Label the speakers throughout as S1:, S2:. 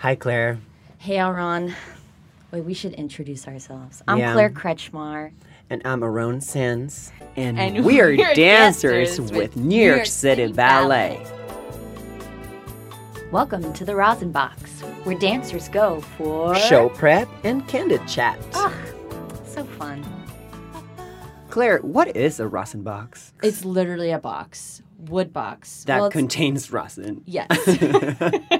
S1: Hi, Claire.
S2: Hey, Aaron. Wait, we should introduce ourselves. I'm
S1: Yeah.
S2: Claire Kretschmar.
S1: And I'm Aaron Sanz. And,
S2: And
S1: we are
S2: we're
S1: dancers,
S2: dancers
S1: with
S2: with
S1: New York City, Ballet.
S2: Welcome to the Rosin Box, where dancers go for
S1: Show prep and candid chat.
S2: Ah, so fun.
S1: Claire, what is a Rosin box?
S2: It's literally a box, wood box.
S1: That
S2: Well,
S1: contains Rosin.
S2: Yes.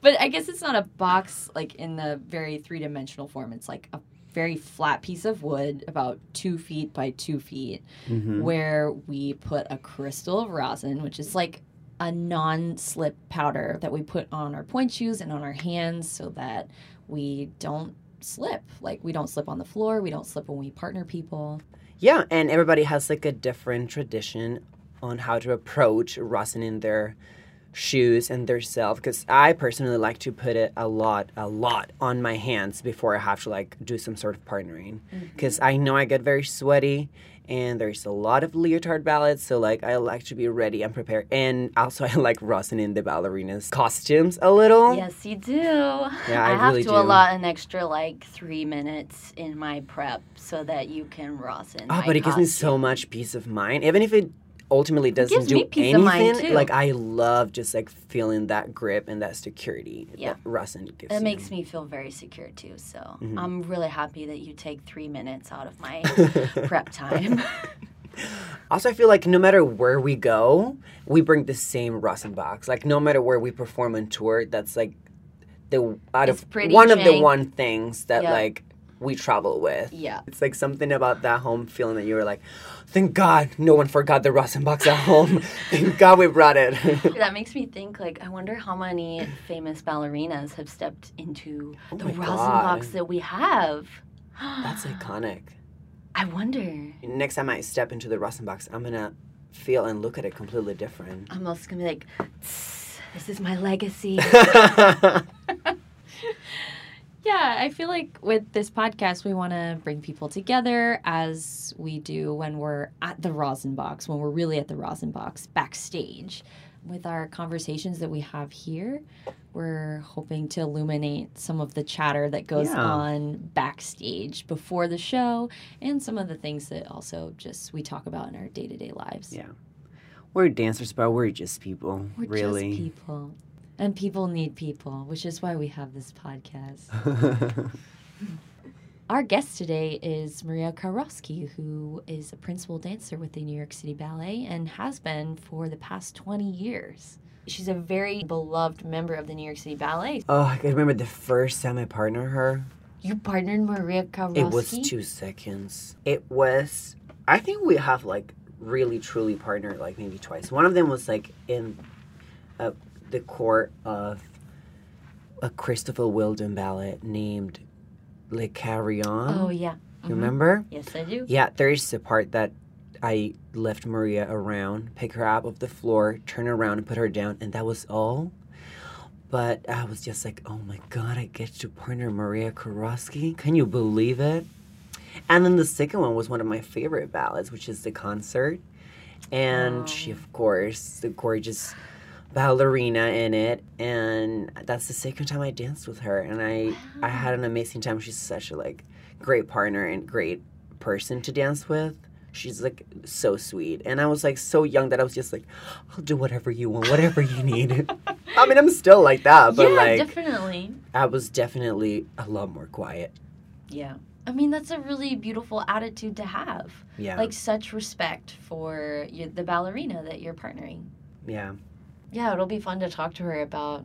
S2: but I guess it's not a box like in the very three dimensional form. It's like a very flat piece of wood, about two feet by two feet,
S1: Mm-hmm.
S2: where we put a crystal of rosin, which is like a non slip powder that we put on our pointe shoes and on our hands so that we don't slip. Like we don't slip on the floor, we don't slip when we partner people.
S1: Yeah, and everybody has like a different tradition on how to approach rosin in their shoes and their self. Because I personally like to put it a lot, a lot on my hands before I have to like do some sort of partnering. Mm-hmm. Because I know I get very sweaty. And there's a lot of leotard ballets, so like I like to be ready and prepared. And also I like rosin in the ballerinas costumes a little.
S2: Yes, you do.
S1: Yeah, I,
S2: have
S1: really
S2: to
S1: do.
S2: allot an extra like three minutes in my prep so that you can rosin.
S1: Oh, but it gives me so much peace of mind. Even if it ultimately doesn't do anything,
S2: of mind, too.
S1: like I love just like feeling that grip and that security
S2: Yeah.
S1: that Rosin gives. It
S2: makes me feel very secure too. So
S1: Mm-hmm.
S2: I'm really happy that you take three minutes out of my prep time.
S1: Also, I feel like no matter where we go, we bring the same Rosin box. Like no matter where we perform on tour, that's like the out
S2: It's
S1: of one of the one things that
S2: Yeah.
S1: like we travel with.
S2: yeah.
S1: It's like something about that home feeling that you were like, thank God no one forgot the Rosin box at home. thank God we brought it.
S2: That makes me think like I wonder how many famous ballerinas have stepped into oh the
S1: Oh my
S2: rosin box that we have.
S1: That's iconic.
S2: I wonder.
S1: Next time I step into the Rosin box, I'm gonna feel and look at it completely different.
S2: I'm also gonna be like, this is my legacy. Yeah, I feel like with this podcast, we want to bring people together as we do when we're at the Rosin Box, when we're really at the Rosin Box backstage. With our conversations that we have here, we're hoping to illuminate some of the chatter that goes
S1: Yeah.
S2: on backstage before the show and some of the things that also just we talk about in our day to day lives.
S1: Yeah. we're dancers, but we're just people.
S2: We're
S1: really.
S2: just people. And people need people, which is why we have this podcast. Our guest today is Maria Kowroski, who is a principal dancer with the New York City Ballet and has been for the past 20 years. She's a very beloved member of the New York City Ballet.
S1: oh, I can remember the first time I partnered her.
S2: You partnered Maria Kowroski?
S1: It was two seconds. It was. I think we have like really truly partnered like maybe twice. One of them was like in uh, the court of a Christopher Wheeldon ballad named Le Carillon.
S2: Oh, yeah.
S1: You mm-hmm. remember?
S2: Yes, I do.
S1: Yeah, there is a part that I left Maria around, pick her up off the floor, turn around, and put her down, and that was all. But I was just like, oh my god, I get to partner Maria Kowroski. Can you believe it? And then the second one was one of my favorite ballads, which is the concert. And oh. she, of course, the gorgeous ballerina in it. And that's the second time I danced with her. And I, I had an amazing time. She's such a like great partner and great person to dance with. She's like so sweet. And I was like so young that I was just like, I'll do whatever you want, whatever you need. I mean, I'm still like that, but
S2: yeah,
S1: like
S2: definitely.
S1: I was definitely a lot more quiet.
S2: Yeah. I mean, that's a really beautiful attitude to have.
S1: Yeah.
S2: Like, such respect for you, the ballerina that you're partnering.
S1: yeah.
S2: Yeah, it'll be fun to talk to her about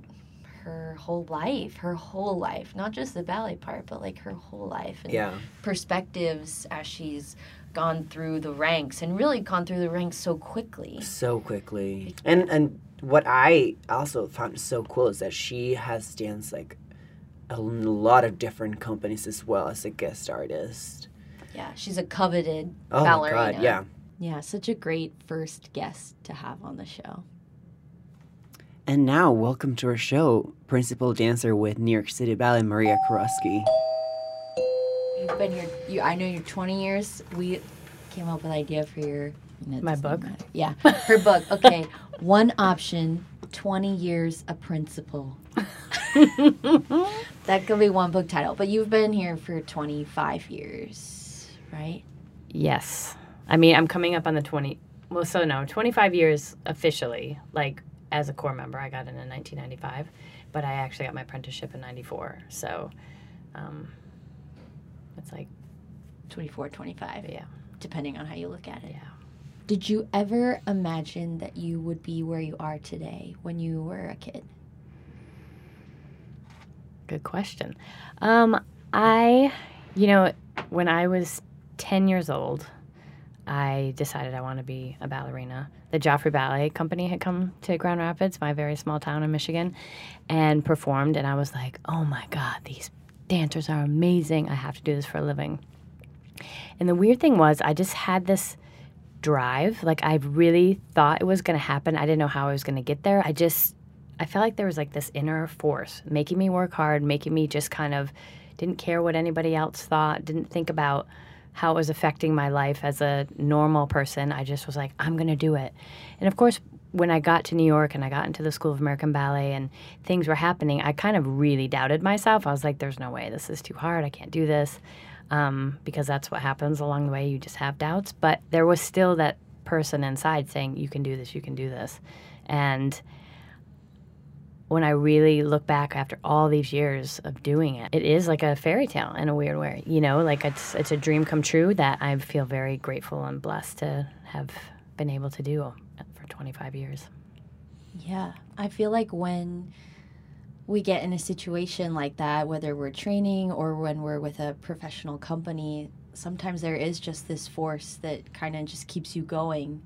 S2: her whole life, her whole life, not just the ballet part, but like her whole life and
S1: Yeah.
S2: perspectives as she's gone through the ranks and really gone through the ranks so quickly.
S1: So quickly. And and what I also found so cool is that she has danced like a lot of different companies as well as a guest artist.
S2: Yeah, she's a coveted
S1: Oh
S2: ballerina.
S1: god, yeah.
S2: Yeah, such a great first guest to have on the show.
S1: And now, welcome to our show, principal dancer with New York City Ballet, Maria Kowroski.
S2: You've been here. You, I know you're 20 years. We came up with an idea for your. you know,
S3: My book?
S2: matter. Yeah, her book. Okay, one option 20 years a principal. that could be one book title. But you've been here for 25 years, right?
S3: Yes. I mean, I'm coming up on the 20, well, so no, 25 years officially, like as a core member. I got in in 1995, but I actually got my apprenticeship in 94. So um, it's like,
S2: 24, 25,
S3: yeah,
S2: depending on how you look at it.
S3: yeah.
S2: Did you ever imagine that you would be where you are today when you were a kid?
S3: Good question. Um, I, you know, when I was 10 years old, I decided I want to be a ballerina. The Joffrey Ballet Company had come to Grand Rapids, my very small town in Michigan, and performed. And I was like, oh my God, these dancers are amazing. I have to do this for a living. And the weird thing was, I just had this drive. Like, I really thought it was going to happen. I didn't know how I was going to get there. I just, I felt like there was like this inner force making me work hard, making me just kind of didn't care what anybody else thought, didn't think about how it was affecting my life as a normal person. I just was like, I'm going to do it. And of course, when I got to New York and I got into the School of American Ballet and things were happening, I kind of really doubted myself. I was like, there's no way, this is too hard. I can't do this. Um, because that's what happens along the way. You just have doubts. But there was still that person inside saying, you can do this, you can do this. And when I really look back after all these years of doing it, it is like a fairy tale in a weird way. You know, like it's it's a dream come true that I feel very grateful and blessed to have been able to do for 25 years.
S2: Yeah. I feel like when we get in a situation like that, whether we're training or when we're with a professional company, sometimes there is just this force that kind of just keeps you going.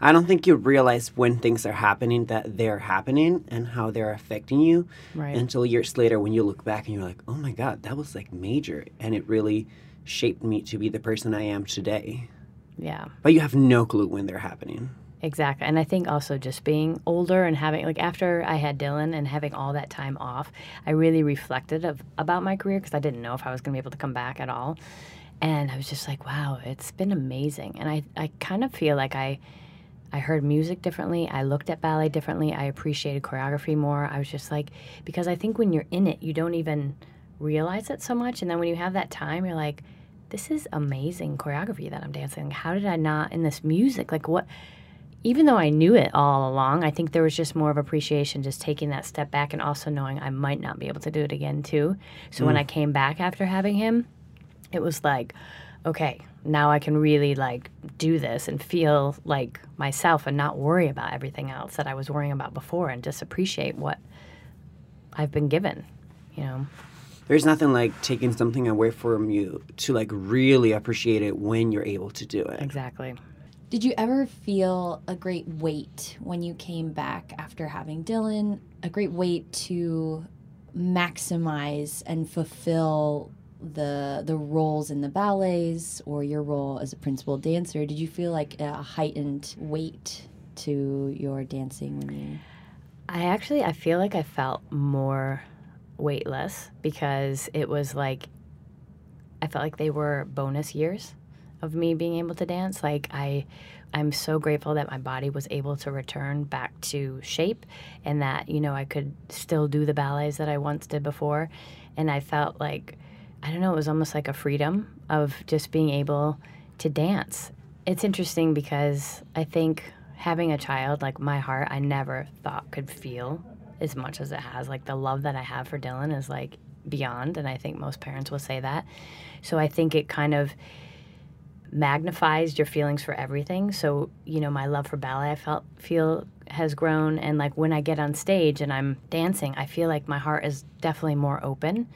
S1: I don't think you realize when things are happening that they're happening and how they're affecting you
S3: Right.
S1: until years later when you look back and you're like, oh my God, that was like major. And it really shaped me to be the person I am today.
S3: yeah.
S1: But you have no clue when they're happening.
S3: Exactly. And I think also just being older and having like after I had Dylan and having all that time off, I really reflected of about my career because I didn't know if I was going to be able to come back at all. And I was just like, wow, it's been amazing. And I I kind of feel like I I heard music differently. I looked at ballet differently. I appreciated choreography more. I was just like because I think when you're in it, you don't even realize it so much and then when you have that time, you're like this is amazing choreography that I'm dancing. How did I not in this music? Like what even though I knew it all along, I think there was just more of appreciation just taking that step back and also knowing I might not be able to do it again too. So when mm. I came back after having him, it was like, okay, now I can really like do this and feel like myself and not worry about everything else that I was worrying about before and just appreciate what I've been given, you know.
S1: There's nothing like taking something away from you to like really appreciate it when you're able to do it.
S3: Exactly.
S2: Did you ever feel a great weight when you came back after having Dylan? A great weight to maximize and fulfill the the roles in the ballets or your role as a principal dancer? Did you feel like a heightened weight to your dancing when you
S3: I actually I feel like I felt more weightless because it was like I felt like they were bonus years of me being able to dance. Like I I'm so grateful that my body was able to return back to shape and that, you know, I could still do the ballets that I once did before. And I felt like I don't know, it was almost like a freedom of just being able to dance. It's interesting because I think having a child, like my heart, I never thought could feel as much as it has. Like the love that I have for Dylan is like beyond, and I think most parents will say that. So I think it kind of magnifies your feelings for everything. So, you know, my love for ballet I felt feel has grown and like when I get on stage and I'm dancing, I feel like my heart is definitely more open.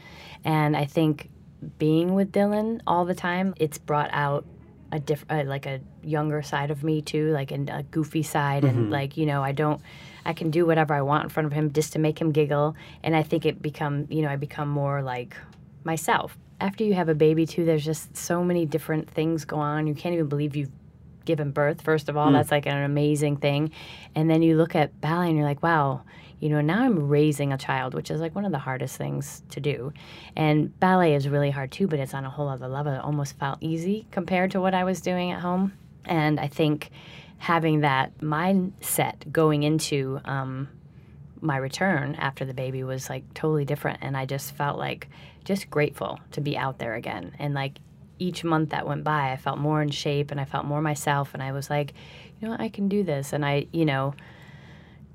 S3: And I think being with Dylan all the time, it's brought out a different, uh, like a younger side of me too, like a, a goofy side and like, you know, I don't I can do whatever I want in front of him just to make him giggle and I think it become, you know, I become more like myself. After you have a baby too, there's just so many different things go on. You can't even believe you've given birth. First of all, that's like an amazing thing. And then you look at ballet and you're like, wow, you know, now I'm raising a child, which is like one of the hardest things to do. And ballet is really hard too, but it's on a whole other level. It almost felt easy compared to what I was doing at home. And I think having that mindset going into um, my return after the baby was like totally different. And I just felt like just grateful to be out there again. And like each month that went by, I felt more in shape and I felt more myself. And I was like, you know I can do this. And I, you know,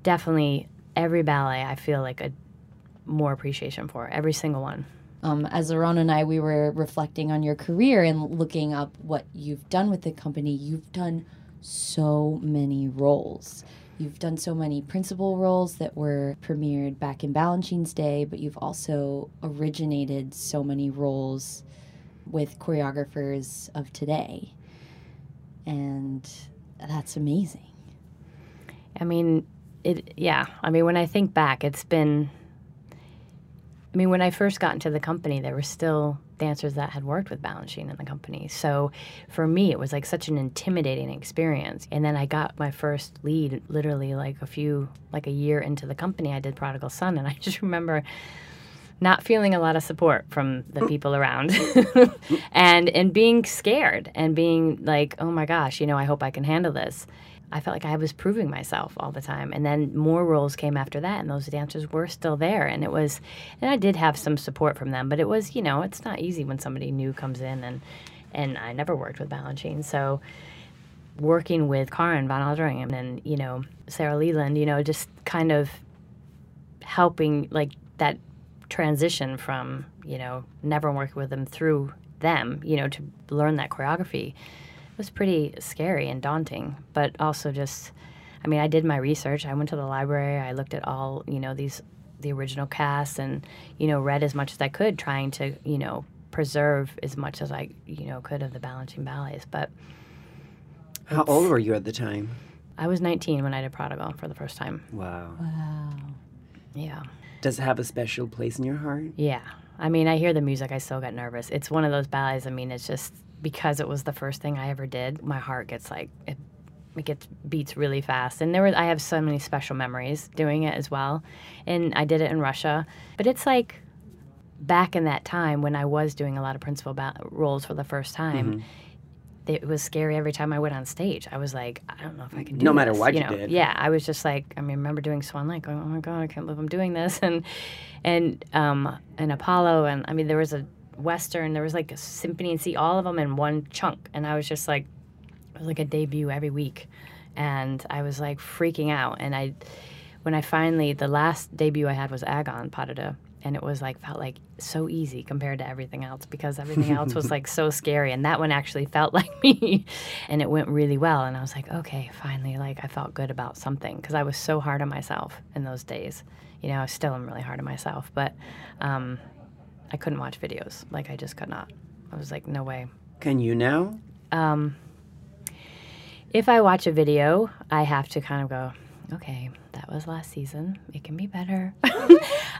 S3: definitely every ballet I feel like a more appreciation for, every single one.
S2: Um, as Aaron and I, we were reflecting on your career and looking up what you've done with the company. You've done so many roles. You've done so many principal roles that were premiered back in Balanchine's day, but you've also originated so many roles with choreographers of today. And that's amazing.
S3: I mean, it, yeah. I mean, when I think back, it's been I mean, when I first got into the company, there were still dancers that had worked with Balanchine in the company. So for me, it was like such an intimidating experience. And then I got my first lead literally like a few, like a year into the company. I did Prodigal Son, and I just remember not feeling a lot of support from the people around and and being scared and being like oh my gosh you know i hope i can handle this I felt like I was proving myself all the time. And then more roles came after that, and those dancers were still there. And it was, and I did have some support from them, but it was, you know, it's not easy when somebody new comes in, and and I never worked with Balanchine, so working with Karin von Aroldingen and you know Sara Leland, you know, just kind of helping like that transition from you know never working with them through them, you know, to learn that choreography was pretty scary and daunting, but also just, I mean, I did my research. I went to the library. I looked at all, you know, these, the original cast and, you know, read as much as I could, trying to, you know, preserve as much as I, you know, could of the Balanchine ballets. But
S1: how old were you at the time?
S3: I was 19 when I did Prodigal for the first time.
S1: Wow.
S2: Wow.
S3: Yeah.
S1: Does it have a special place in your heart?
S3: Yeah. I mean, I hear the music, I still get nervous. It's one of those ballets. I mean, it's just because it was the first thing I ever did, my heart gets like it, it gets beats really fast. And there were I have so many special memories doing it as well. And I did it in Russia, but it's like back in that time when I was doing a lot of principal ba- roles for the first time. Mm-hmm. It was scary every time I went on stage. I was like, I don't know if I can do it.
S1: No
S3: this.
S1: matter what you,
S3: you know?
S1: did.
S3: Yeah, I was just like, I mean, I remember doing Swan Lake, going, oh my god, I can't believe I'm doing this, and and um and Apollo, and I mean, there was a Western. There was like a Symphony in C all of them in one chunk, and I was just like, it was like a debut every week, and I was like freaking out. And I, when I finally, the last debut I had was Agon Pas and it was like felt like so easy compared to everything else because everything else was like so scary, and that one actually felt like me, and it went really well. And I was like, okay, finally, like I felt good about something because I was so hard on myself in those days. You know, I still am really hard on myself, but. Um, I couldn't watch videos. Like I just could not. I was like, no way.
S1: Can you now?
S3: Um, if I watch a video, I have to kind of go, okay, that was last season. It can be better.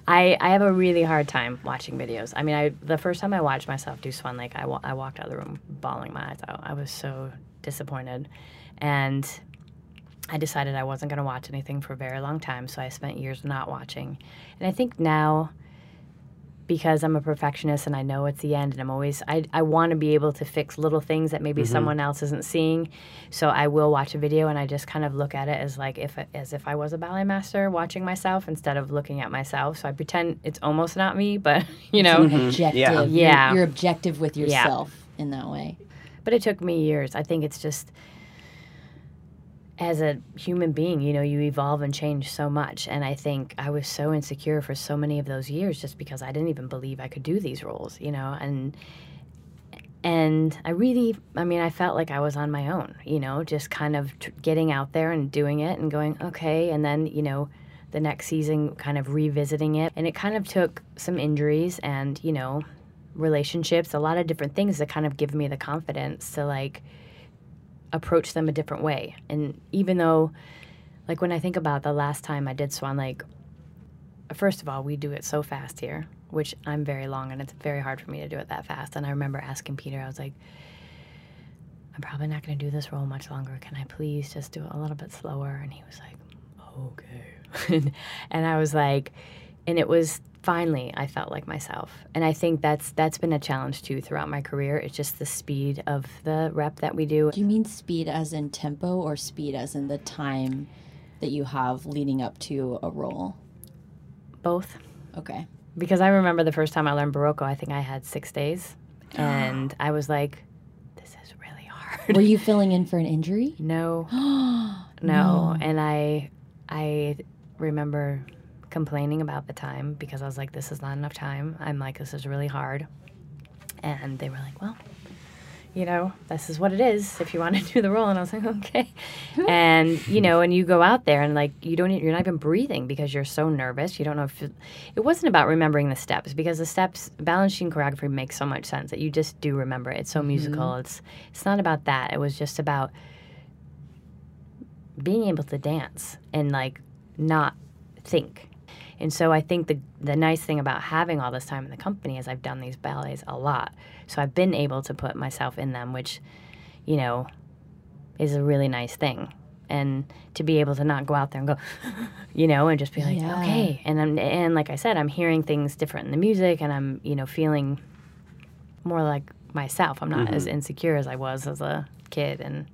S3: I, I have a really hard time watching videos. I mean, I the first time I watched myself do Swan Lake, I, wa- I walked out of the room bawling my eyes out. I was so disappointed. And I decided I wasn't going to watch anything for a very long time, so I spent years not watching. And I think now because I'm a perfectionist and I know it's the end and I'm always I, I want to be able to fix little things that maybe mm-hmm. someone else isn't seeing. So I will watch a video and I just kind of look at it as like if as if I was a ballet master watching myself instead of looking at myself. So I pretend it's almost not me, but you know,
S2: mm-hmm. objective. Yeah. You're,
S3: yeah.
S2: you're objective with yourself yeah. in that way.
S3: But it took me years. I think it's just as a human being, you know, you evolve and change so much. And I think I was so insecure for so many of those years just because I didn't even believe I could do these roles, you know, and and I really, I mean, I felt like I was on my own, you know, just kind of t- getting out there and doing it and going, okay. And then, you know, the next season kind of revisiting it. And it kind of took some injuries and, you know, relationships, a lot of different things that kind of give me the confidence to like, approach them a different way. And even though, like, when I think about the last time I did Swan Lake, first of all, we do it so fast here, which I'm very long and it's very hard for me to do it that fast. And I remember asking Peter, I was like, I'm probably not going to do this role much longer. Can I please just do it a little bit slower? And he was like, okay. and I was like, and it was finally I felt like myself. And I think that's that's been a challenge too throughout my career. It's just the speed of the rep that we do.
S2: Do you mean speed as in tempo or speed as in the time that you have leading up to a role?
S3: Both.
S2: Okay.
S3: Because I remember the first time I learned Barocco, I think I had six days. And I was like, this is really hard.
S2: Were you filling in for an injury?
S3: No. no. And I I remember complaining about the time because I was like, this is not enough time. I'm like, this is really hard. And they were like, well, you know, this is what it is if you want to do the role. And I was like, okay. and, you know, and you go out there and like, you don't, you're not even breathing because you're so nervous. You don't know if it, it wasn't about remembering the steps because the steps, Balanchine choreography makes so much sense that you just do remember it. It's so mm-hmm. musical. It's, it's not about that. It was just about being able to dance and like not think. And so I think the the nice thing about having all this time in the company is I've done these ballets a lot. So I've been able to put myself in them, which, you know, is a really nice thing. And to be able to not go out there and go, you know, and just be like,
S2: Yeah.
S3: okay. And I'm and like I said, I'm hearing things different in the music and I'm, you know, feeling more like myself. I'm not as mm-hmm. insecure as I was as a kid and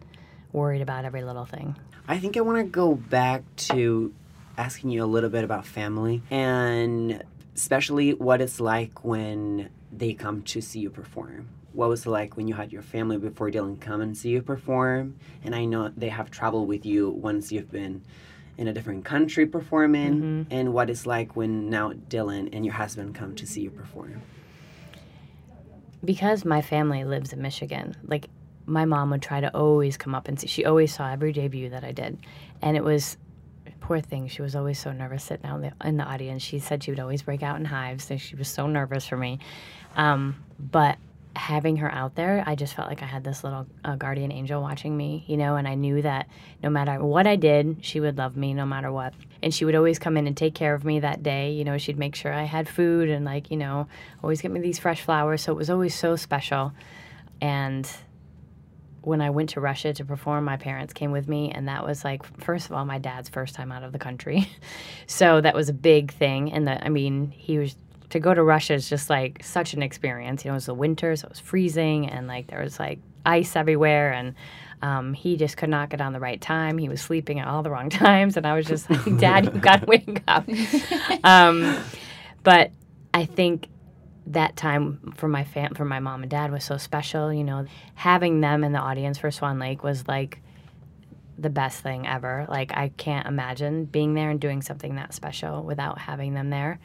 S3: worried about every little thing.
S1: I think I want to go back to asking you a little bit about family and especially what it's like when they come to see you perform. What was it like when you had your family before Dylan come and see you perform? And I know they have traveled with you once you've been in a different country performing. Mm-hmm. And what it's like when now Dylan and your husband come to see you perform.
S3: because my family lives in Michigan, like my mom would try to always come up and see. She always saw every debut that I did, and it was poor thing. She was always so nervous sitting out in the, in the audience. She said she would always break out in hives, and she was so nervous for me. Um, but having her out there, I just felt like I had this little uh, guardian angel watching me, you know, and I knew that no matter what I did, she would love me no matter what. And she would always come in and take care of me that day. You know, she'd make sure I had food and, like, you know, always get me these fresh flowers. So it was always so special. And when I went to Russia to perform, my parents came with me, and that was like, first of all, my dad's first time out of the country, so that was a big thing. And the, I mean, he was to go to Russia is just like such an experience. You know, it was the winter, so it was freezing, and like there was like ice everywhere, and um, he just could not get on the right time. He was sleeping at all the wrong times, and I was just like, Dad, you got to wake up. um, but I think that time for my fam- for my mom and dad was so special. You know, having them in the audience for Swan Lake was like the best thing ever. Like I can't imagine being there and doing something that special without having them there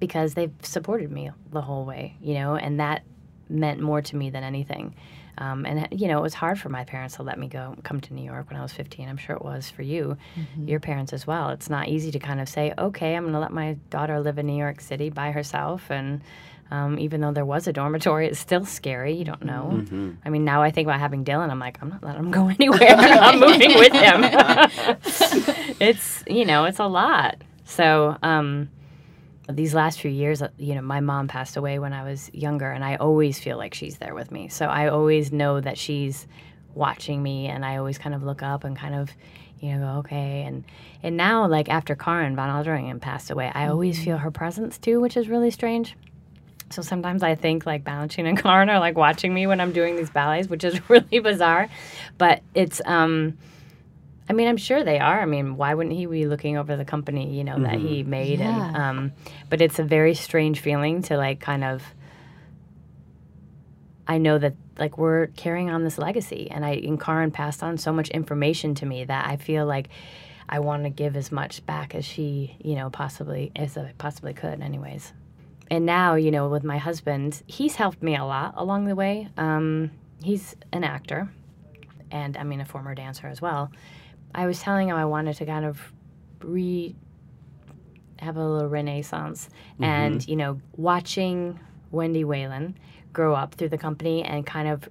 S3: because they've supported me the whole way, you know, and that meant more to me than anything. Um, and you know, it was hard for my parents to let me go come to New York when I was 15. I'm sure it was for you, your parents as well. It's not easy to kind of say, okay, I'm going to let my daughter live in New York City by herself, and um, even though there was a dormitory, it's still scary. You don't know. I mean, now I think about having Dylan. I'm like, I'm not letting him go anywhere. I'm moving with him. it's you know, it's a lot. So. Um, these last few years, uh, you know, my mom passed away when I was younger, and I always feel like she's there with me. So I always know that she's watching me, and I always kind of look up and kind of, you know, go okay. And and now, like after Karin von Aroldingen passed away, I always feel her presence too, which is really strange. So sometimes I think like Balanchine and Karin are like watching me when I'm doing these ballets, which is really bizarre. But it's um I mean, I'm sure they are. I mean, why wouldn't he be looking over the company, you know, that he made? And
S2: Yeah.
S3: um, but it's a very strange feeling to like kind of. I know that like we're carrying on this legacy, and I and Karin passed on so much information to me that I feel like I want to give as much back as she, you know, possibly as I possibly could, anyways. And now, you know, with my husband, he's helped me a lot along the way. Um, he's an actor, and I mean a former dancer as well. I was telling him I wanted to kind of re have a little renaissance and you know watching Wendy Whelan grow up through the company and kind of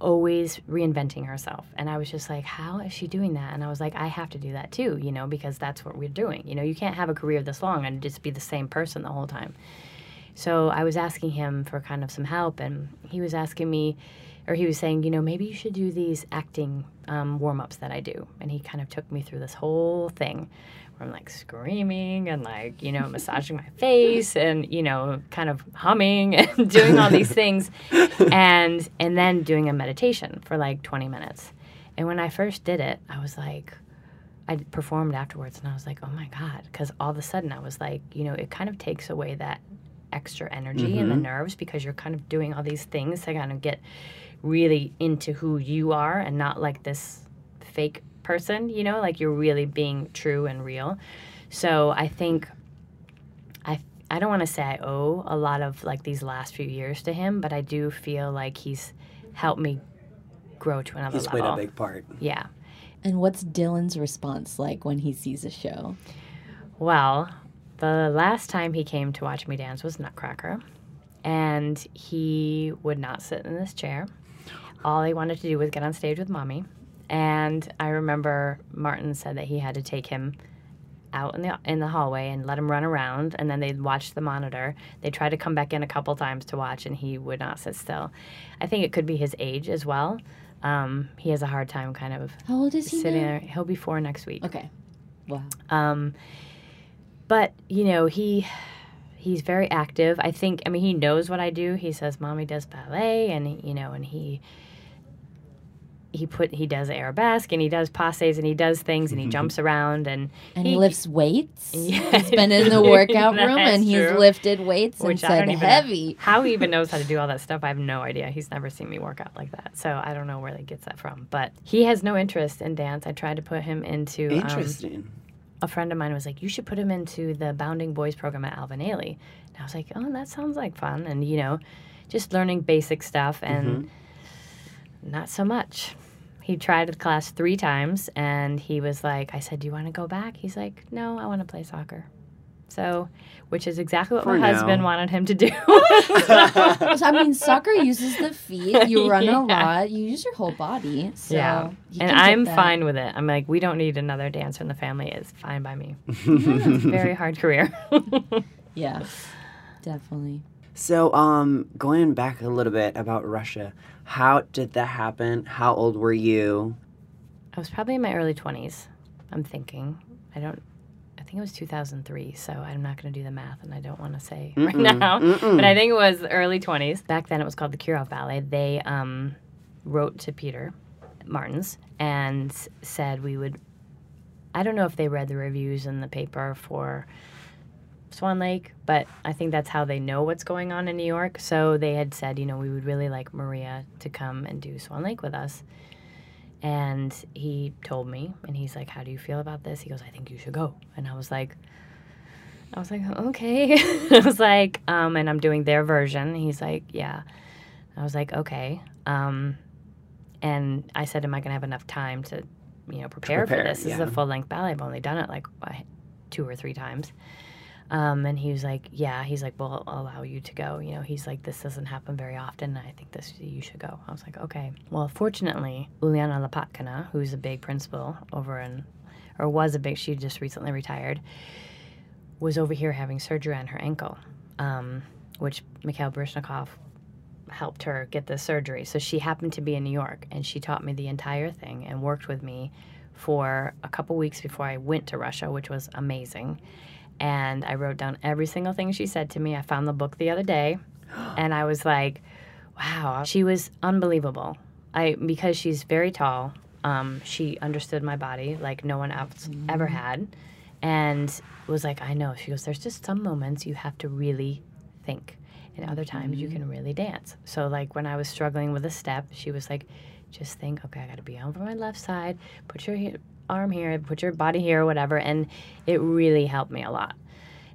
S3: always reinventing herself. And I was just like how is she doing that? And I was like I have to do that too you know because that's what we're doing. You know you can't have a career this long and just be the same person the whole time So I was asking him for kind of some help, and he was asking me, or he was saying, you know, maybe you should do these acting um, warm ups that I do. And he kind of took me through this whole thing where I'm like screaming and like, you know, massaging my face and, you know, kind of humming and doing all these things. And, and then doing a meditation for like 20 minutes. And when I first did it, I was like, I performed afterwards and I was like, oh my God. Because all of a sudden I was like, you know, it kind of takes away that extra energy in the mm-hmm. nerves because you're kind of doing all these things to kind of get really into who you are and not like this fake person, you know, like you're really being true and real. So I think I I don't want to say I owe a lot of like these last few years to him, but I do feel like he's helped me grow to another
S1: He's played
S3: level.
S1: a big part.
S3: Yeah.
S2: And what's Dylan's response like when he sees a show?
S3: Well, the last time he came to watch me dance was Nutcracker, and he would not sit in this chair. All he wanted to do was get on stage with mommy. And I remember Martin said that he had to take him out in the in the hallway and let him run around, and then they'd watch the monitor. They tried to come back in a couple times to watch, and he would not sit still. I think it could be his age as well. Um, he has a hard time kind of
S2: How old is he
S3: sitting
S2: now?
S3: there. He'll be four next week.
S2: Okay. Wow.
S3: Um, but you know he he's very active. I think. I mean, he knows what I do. He says, "Mommy does ballet," and you know, and he he put he does arabesque and he does passes and he does things and he jumps around and
S2: And he, lifts weights.
S3: Yeah.
S2: He's been in the workout room and he's
S3: true.
S2: lifted weights and
S3: Which I
S2: said
S3: don't know.
S2: heavy.
S3: how he even knows how to do all that stuff. I have no idea. He's never seen me work out like that, so I don't know where he gets that from. But he has no interest in dance. I tried to put him into um,
S1: Interesting.
S3: A friend of mine was like, "You should put him into the Bounding Boys program at Alvin Ailey." And I was like, "Oh, that sounds like fun." And you know, just learning basic stuff and mm-hmm. not so much. He tried the class three times, and he was like, "I said, do you want to go back?" He's like, "No, I want to play soccer." So, which is exactly what
S1: For
S3: my
S1: now.
S3: husband wanted him to do.
S2: So, I mean, soccer uses the feet. You run a lot. You use your whole body. So
S3: yeah, and I'm
S2: that.
S3: fine with it. I'm like, we don't need another dancer in the family. It's fine by me. it's a very hard career.
S2: Yeah, definitely.
S1: So, um, going back a little bit about Russia, how did that happen? How old were you?
S3: I was probably in my early 20s. I'm thinking. I don't. I think it was 2003. So I'm not going to do the math, and I don't want to say right now. But I think it was early 20s. Back then, it was called the Kirov Ballet. They um, wrote to Peter Martins and said we would. I don't know if they read the reviews in the paper for Swan Lake, but I think that's how they know what's going on in New York. So they had said, you know, we would really like Maria to come and do Swan Lake with us. And he told me, and he's like, "How do you feel about this?" He goes, "I think you should go." And I was like, I was like, "Okay." I was like, um, and I'm doing their version. He's like, "Yeah." I was like, "Okay." Um, and I said, "Am I gonna have enough time to, you know, prepare,
S1: prepare,
S3: for this? This
S1: yeah.
S3: is a full length ballet. I've only done it like two or three times." Um, and he was like, "Yeah." He's like, "Well, I'll allow you to go." You know, he's like, "This doesn't happen very often. I think this you should go." I was like, "Okay." Well, fortunately, Ulyana Lopatkina, who's a big principal over in, or was a big, she just recently retired, was over here having surgery on her ankle, um, which Mikhail Baryshnikov helped her get the surgery. So she happened to be in New York, and she taught me the entire thing and worked with me for a couple weeks before I went to Russia, which was amazing and I wrote down every single thing she said to me. I found the book the other day, and I was like, "Wow, she was unbelievable." I because she's very tall. Um, she understood my body like no one else ever had, and was like, "I know." She goes, "There's just some moments you have to really think, and other times you can really dance." So like when I was struggling with a step, she was like, "Just think, okay, I got to be over my left side. Put your arm here, put your body here, or whatever." And it really helped me a lot.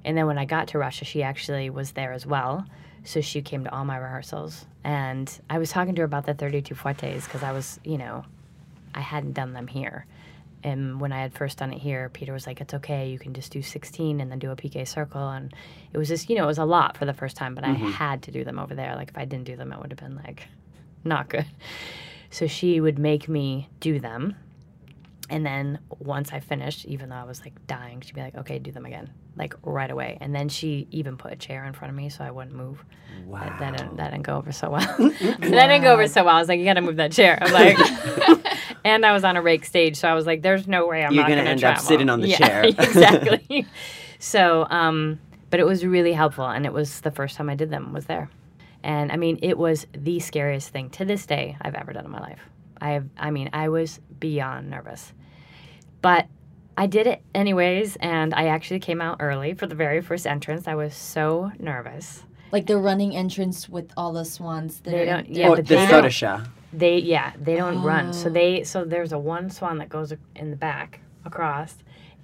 S3: And then when I got to Russia, she actually was there as well. So she came to all my rehearsals. And I was talking to her about the 32 fouettés because I was, you know, I hadn't done them here. And when I had first done it here, Peter was like, it's okay, you can just do 16 and then do a piqué circle. And it was just, you know, it was a lot for the first time, but I mm-hmm. had to do them over there. Like, if I didn't do them, it would have been like not good. So she would make me do them. And then once I finished, even though I was like dying, she'd be like, okay, do them again. like right away. And then she even put a chair in front of me so I wouldn't move.
S1: Wow.
S3: That, that, didn't, that didn't go over so well. that didn't go over so well. I was like, you got to move that chair. I'm like, and I was on a rake stage, so I was like, there's no way I'm
S1: You're
S3: not
S1: gonna end
S3: to
S1: up sitting on the
S3: yeah,
S1: chair.
S3: exactly. so, um, but it was really helpful, and it was the first time I did them was there, and I mean, it was the scariest thing to this day I've ever done in my life. I have, I mean, I was beyond nervous, but I did it anyways, and I actually came out early for the very first entrance. I was so nervous.
S2: Like the running entrance with all the swans. That
S3: They don't- yeah,
S1: oh,
S3: but
S1: the
S3: they
S1: soda
S3: don't-
S1: shah.
S3: They yeah, they don't run. So
S2: Oh.
S3: they so there's a one swan that goes in the back across,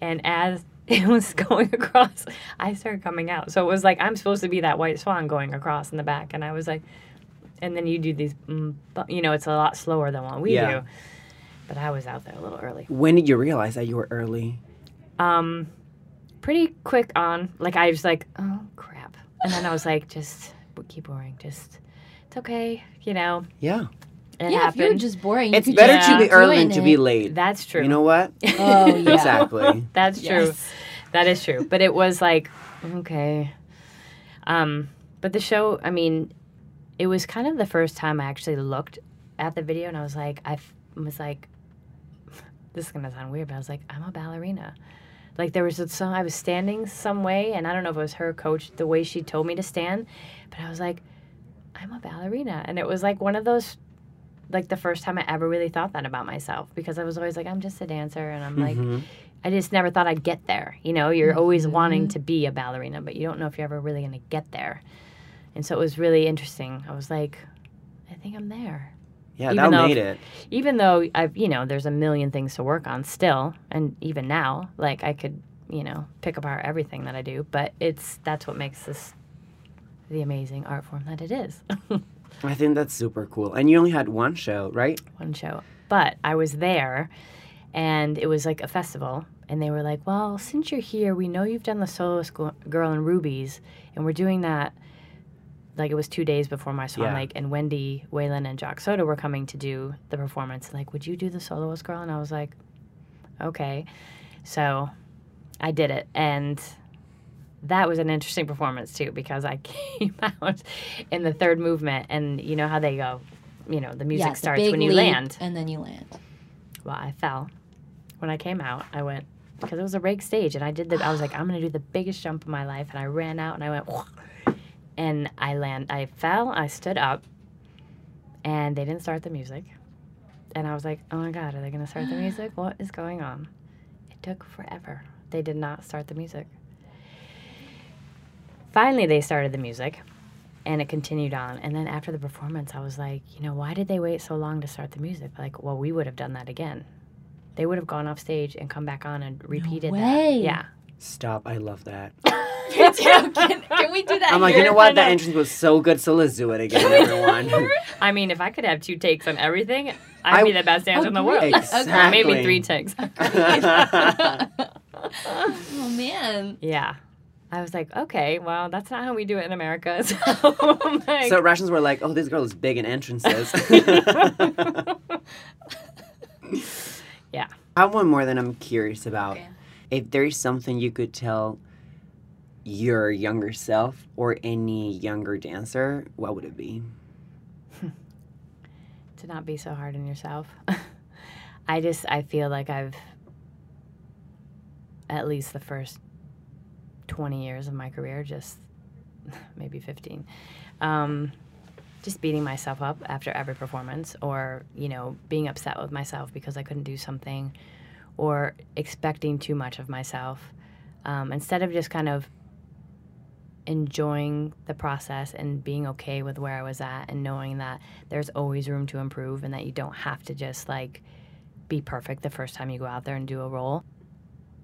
S3: and as it was going across, I started coming out. So it was like I'm supposed to be that white swan going across in the back, and I was like, and then you do these, mm, you know, it's a lot slower than what we
S1: Yeah.
S3: do. But I was out there a little early.
S1: When did you realize that you were early?
S3: Um, pretty quick on. Like I was like, oh crap, and then I was like, just keep boring. Just it's okay, you know.
S1: Yeah.
S3: It
S2: yeah, if you were
S3: happened.
S2: just boring, you
S1: It's
S2: could
S1: better
S2: just
S1: to be early than to be late.
S3: That's true.
S1: You know what?
S2: Oh yeah.
S1: exactly.
S3: That's true.
S2: Yes.
S3: That is true. But it was like, okay. Um, but the show, I mean, it was kind of the first time I actually looked at the video and I was like, I f- was like, this is gonna sound weird, but I was like, I'm a ballerina. Like there was a song, I was standing some way, and I don't know if it was her coach, the way she told me to stand, but I was like, I'm a ballerina. And it was like one of those, like the first time I ever really thought that about myself because I was always like, I'm just a dancer, and I'm like,
S1: Mhm.
S3: I just never thought I'd get there. You know, you're always wanting to be a ballerina, but you don't know if you're ever really going to get there. And so it was really interesting. I was like, I think I'm there.
S1: Yeah,
S3: Even
S1: that
S3: though-
S1: made it.
S3: Even though I've, you know, there's a million things to work on still, and even now, like I could, you know, pick apart everything that I do, but it's that's what makes this the amazing art form that it is.
S1: I think that's super cool. And you only had one show, right?
S3: one show. But I was there and it was like a festival. And they were like, well, since you're here, we know you've done the solo Go- girl in Rubies. And we're doing that. Like it was two days before my Swan
S1: Yeah.
S3: Lake, and Wendy Whelan and Jock Soto were coming to do the performance. Like, would you do the soloist girl? And I was like, okay. So I did it. And that was an interesting performance too because I came out in the third movement, and you know how they go, you know, the music
S2: Yeah, the
S3: starts
S2: big
S3: when you land.
S2: and then you land.
S3: Well, I fell. When I came out, I went because it was a rake stage, and I did the. I was like, I'm gonna do the biggest jump of my life, and I ran out, and I went, and I land. I fell. I stood up, and they didn't start the music, and I was like, Oh my god, are they gonna start the music? What is going on? It took forever. They did not start the music. Finally, they started the music, and it continued on. And then after the performance, I was like, you know, why did they wait so long to start the music? Like, well, we would have done that again. They would have gone off stage and come back on and repeated
S2: way.
S3: that. Yeah.
S1: Stop. I love that.
S2: You're joking. Can we do that?
S1: I'm like, you know what?
S3: I
S1: That
S3: know.
S1: entrance was so good, so let's do it again, everyone.
S3: I mean, if I could have two takes on everything, I'd be the best dancer in the world.
S1: Exactly.
S3: Maybe three takes.
S2: Oh man.
S3: yeah. I was like, okay, well, that's not how we do it in America. So, like,
S1: so Russians were like, "Oh, this girl is big in entrances."
S3: Yeah.
S1: I have one more that I'm curious about.
S2: Okay.
S1: If there's something you could tell your younger self or any younger dancer, what would it be?
S3: to not be so hard on yourself. I just I feel like I've at least the first 20 years of my career just maybe 15 um, just beating myself up after every performance or you know being upset with myself because I couldn't do something or expecting too much of myself um, instead of just kind of enjoying the process and being okay with where I was at and knowing that there's always room to improve and that you don't have to just like be perfect the first time you go out there and do a role.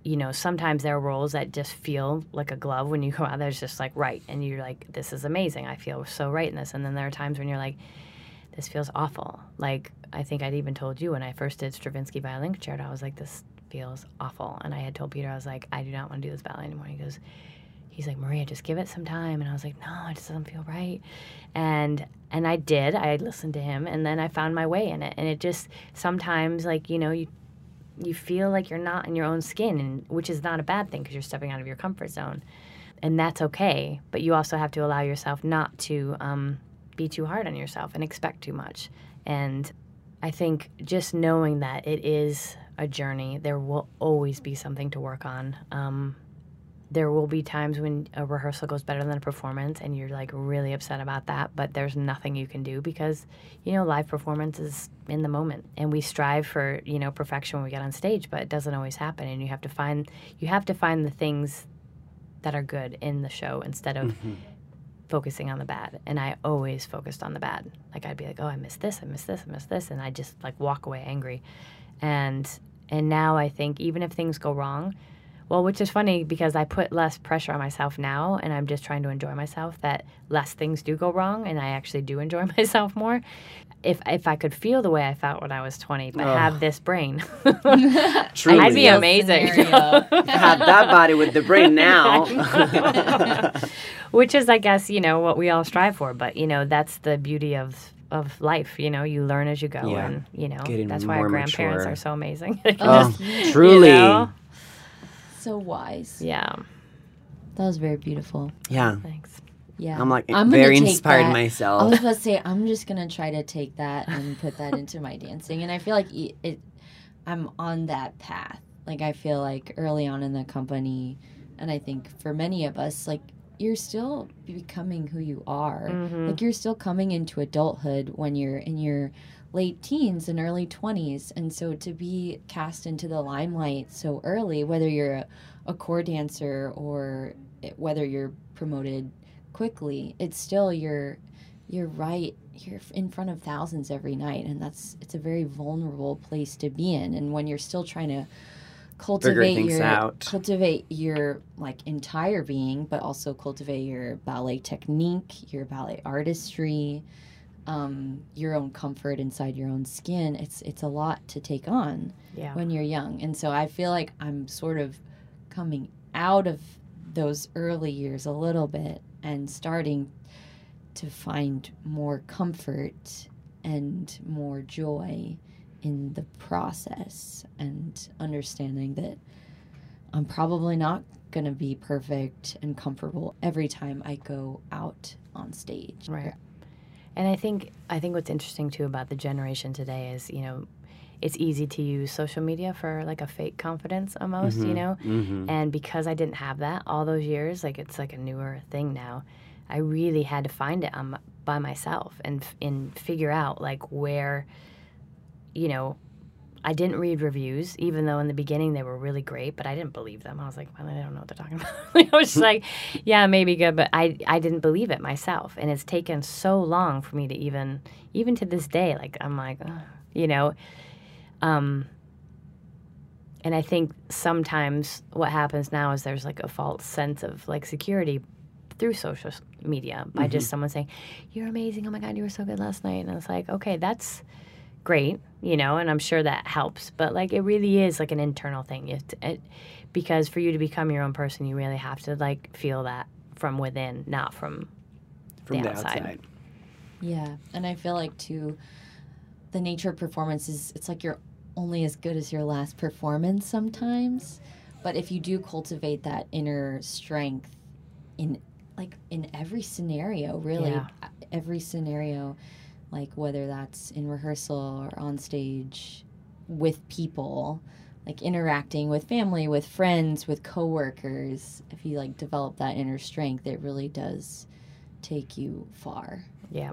S3: You know, sometimes there are roles that just feel like a glove when you go out there, it's just like right. And you're like, this is amazing. I feel so right in this. And then there are times when you're like, this feels awful. Like, I think I'd even told you when I first did Stravinsky violin concerto, I was like, this feels awful. And I had told Peter, I was like, I do not want to do this ballet anymore. He goes, he's like maria just give it some time and i was like no it just doesn't feel right and and i did i listened to him and then i found my way in it and it just sometimes like you know you you feel like you're not in your own skin, and which is not a bad thing because you're stepping out of your comfort zone, and that's okay. But you also have to allow yourself not to um, be too hard on yourself and expect too much. And I think just knowing that it is a journey, there will always be something to work on. Um, there will be times when a rehearsal goes better than a performance and you're like really upset about that but there's nothing you can do because you know live performance is in the moment and we strive for you know perfection when we get on stage but it doesn't always happen and you have to find you have to find the things that are good in the show instead of mm-hmm. focusing on the bad. And i always focused on the bad. Like i'd be like oh i missed this i missed this i missed this and i just like walk away angry. And and now i think even if things go wrong well, which is funny because I put less pressure on myself now and I'm just trying to enjoy myself that less things do go wrong and I actually do enjoy myself more. If if I could feel the way I felt when I was 20 but
S1: Ugh.
S3: have this brain,
S1: Truly.
S3: I'd be
S2: Ideal
S3: amazing.
S1: have that body with the brain now.
S3: which is I guess, you know, what we all strive for, but you know, that's the beauty of of life, you know, you learn as you go
S1: Yeah.
S3: and, you know,
S1: Getting
S3: that's why our grandparents
S1: mature.
S3: are so amazing.
S1: Oh,
S3: just-
S1: truly.
S3: you know?
S2: So wise.
S3: Yeah.
S2: That was very beautiful.
S1: Yeah.
S3: Thanks.
S2: Yeah.
S1: I'm like
S2: gonna
S1: very inspired
S2: that. I was about to say I'm just gonna try to take that and put that into my dancing, and I feel like it, it. I'm on that path. Like I feel like early on in the company, and I think for many of us, like you're still becoming who you are.
S3: Mhm.
S2: Like you're still coming into adulthood when you're in your late teens and early 20s. And so to be cast into the limelight so early, whether you're a, a core dancer or whether you're promoted quickly, it's still you're you're right you're in front of thousands every night and that's it's a very vulnerable place to be in and when you're still trying to cultivate your
S1: out.
S2: cultivate your like entire being but also cultivate your ballet technique your ballet artistry um, your own comfort inside your own skin it's it's a lot to take on
S3: Yeah.
S2: when you're young and so i feel like i'm sort of coming out of those early years a little bit and starting to find more comfort and more joy in the process and understanding that I'm probably not going to be perfect and comfortable every time I go out on stage.
S3: Right. And I think I think what's interesting too about the generation today is, you know, it's easy to use social media for like a fake confidence almost, you know?
S1: hmm
S3: And because I didn't have that all those years, like it's like a newer thing now. I really had to find it on my, by myself and f- and figure out like where you know, I didn't read reviews, even though in the beginning they were really great, but I didn't believe them. I was like, well, I don't know what they're talking about. I was just like, yeah, maybe good, but I, I didn't believe it myself. And it's taken so long for me to even, even to this day, like, I'm like, "Ugh," you know, um, and I think sometimes what happens now is there's like a false sense of like security through social media by just someone saying, You're amazing. Oh my God, you were so good last night. And it's like, okay, that's great, you know, and I'm sure that helps. But like, it really is like an internal thing. You have to, it, because for you to become your own person, you really have to like feel that from within, not from
S1: From
S3: the
S1: the
S3: outside.
S1: outside.
S2: Yeah, and I feel like too, the nature of performance is it's like you're only as good as your last performance sometimes, but if you do cultivate that inner strength in like in every scenario, really
S3: Yeah.
S2: every scenario, like whether that's in rehearsal or on stage with people, like interacting with family, with friends, with coworkers, if you like develop that inner strength, it really does take you far.
S3: Yeah.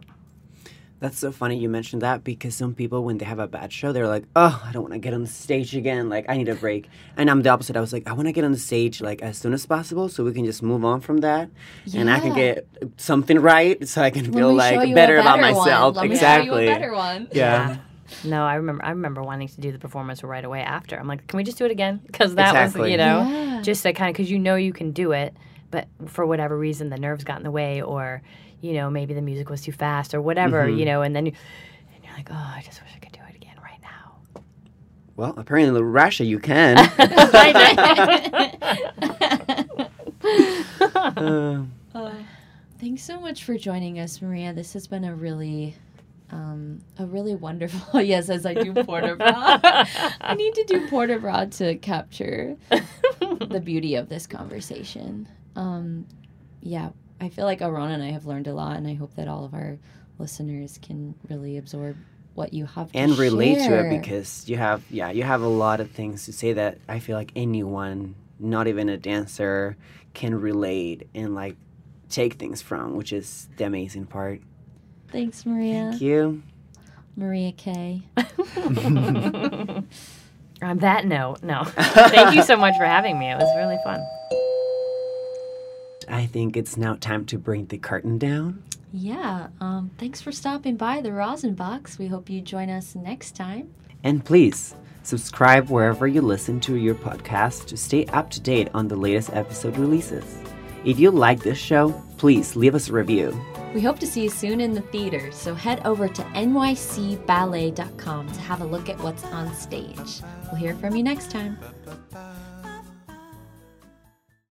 S1: That's so funny you mentioned that because some people, when they have a bad show, they're like, "Oh, I don't want to get on the stage again. Like, I need a break." And I'm the opposite. I was like, "I want to get on the stage like as soon as possible, so we can just move on from that, and I can get something right, so I can
S2: Let
S1: feel like
S2: you a
S1: better about
S2: one.
S1: myself."
S2: Let me
S1: exactly.
S2: show you a better one.
S1: Yeah.
S3: No, I remember. I remember wanting to do the performance right away after. I'm like, can we just do it again? Because that
S1: Exactly.
S3: was, you know,
S2: Yeah.
S3: just to kind of because you know you can do it, but for whatever reason the nerves got in the way, or you know maybe the music was too fast or whatever,
S1: Mhm.
S3: you know, and then you, and you're like, oh, I just wish I could do it again right now.
S1: Well, apparently, the Russia you can. Uh,
S2: Uh, thanks so much for joining us, Maria. This has been a really um, a really wonderful. yes, as I do port de bras, I need to do port de bras to capture the beauty of this conversation. Um, yeah, I feel like Arona and I have learned a lot, and I hope that all of our listeners can really absorb what you have to
S1: and relate to it because you have yeah you have a lot of things to say that I feel like anyone, not even a dancer, can relate and like take things from, which is the amazing part.
S2: Thanks, Maria.
S1: Thank you.
S2: Maria K.
S3: On that note, no. Thank you so much for having me. It was really fun.
S1: I think it's now time to bring the curtain down.
S2: Yeah. Um, thanks for stopping by the Rosin Box. We hope you join us next time.
S1: And please subscribe wherever you listen to your podcast to stay up to date on the latest episode releases. If you like this show, please leave us a review.
S2: We hope to see you soon in the theater, so head over to nycballet.com to have a look at what's on stage. We'll hear from you next time.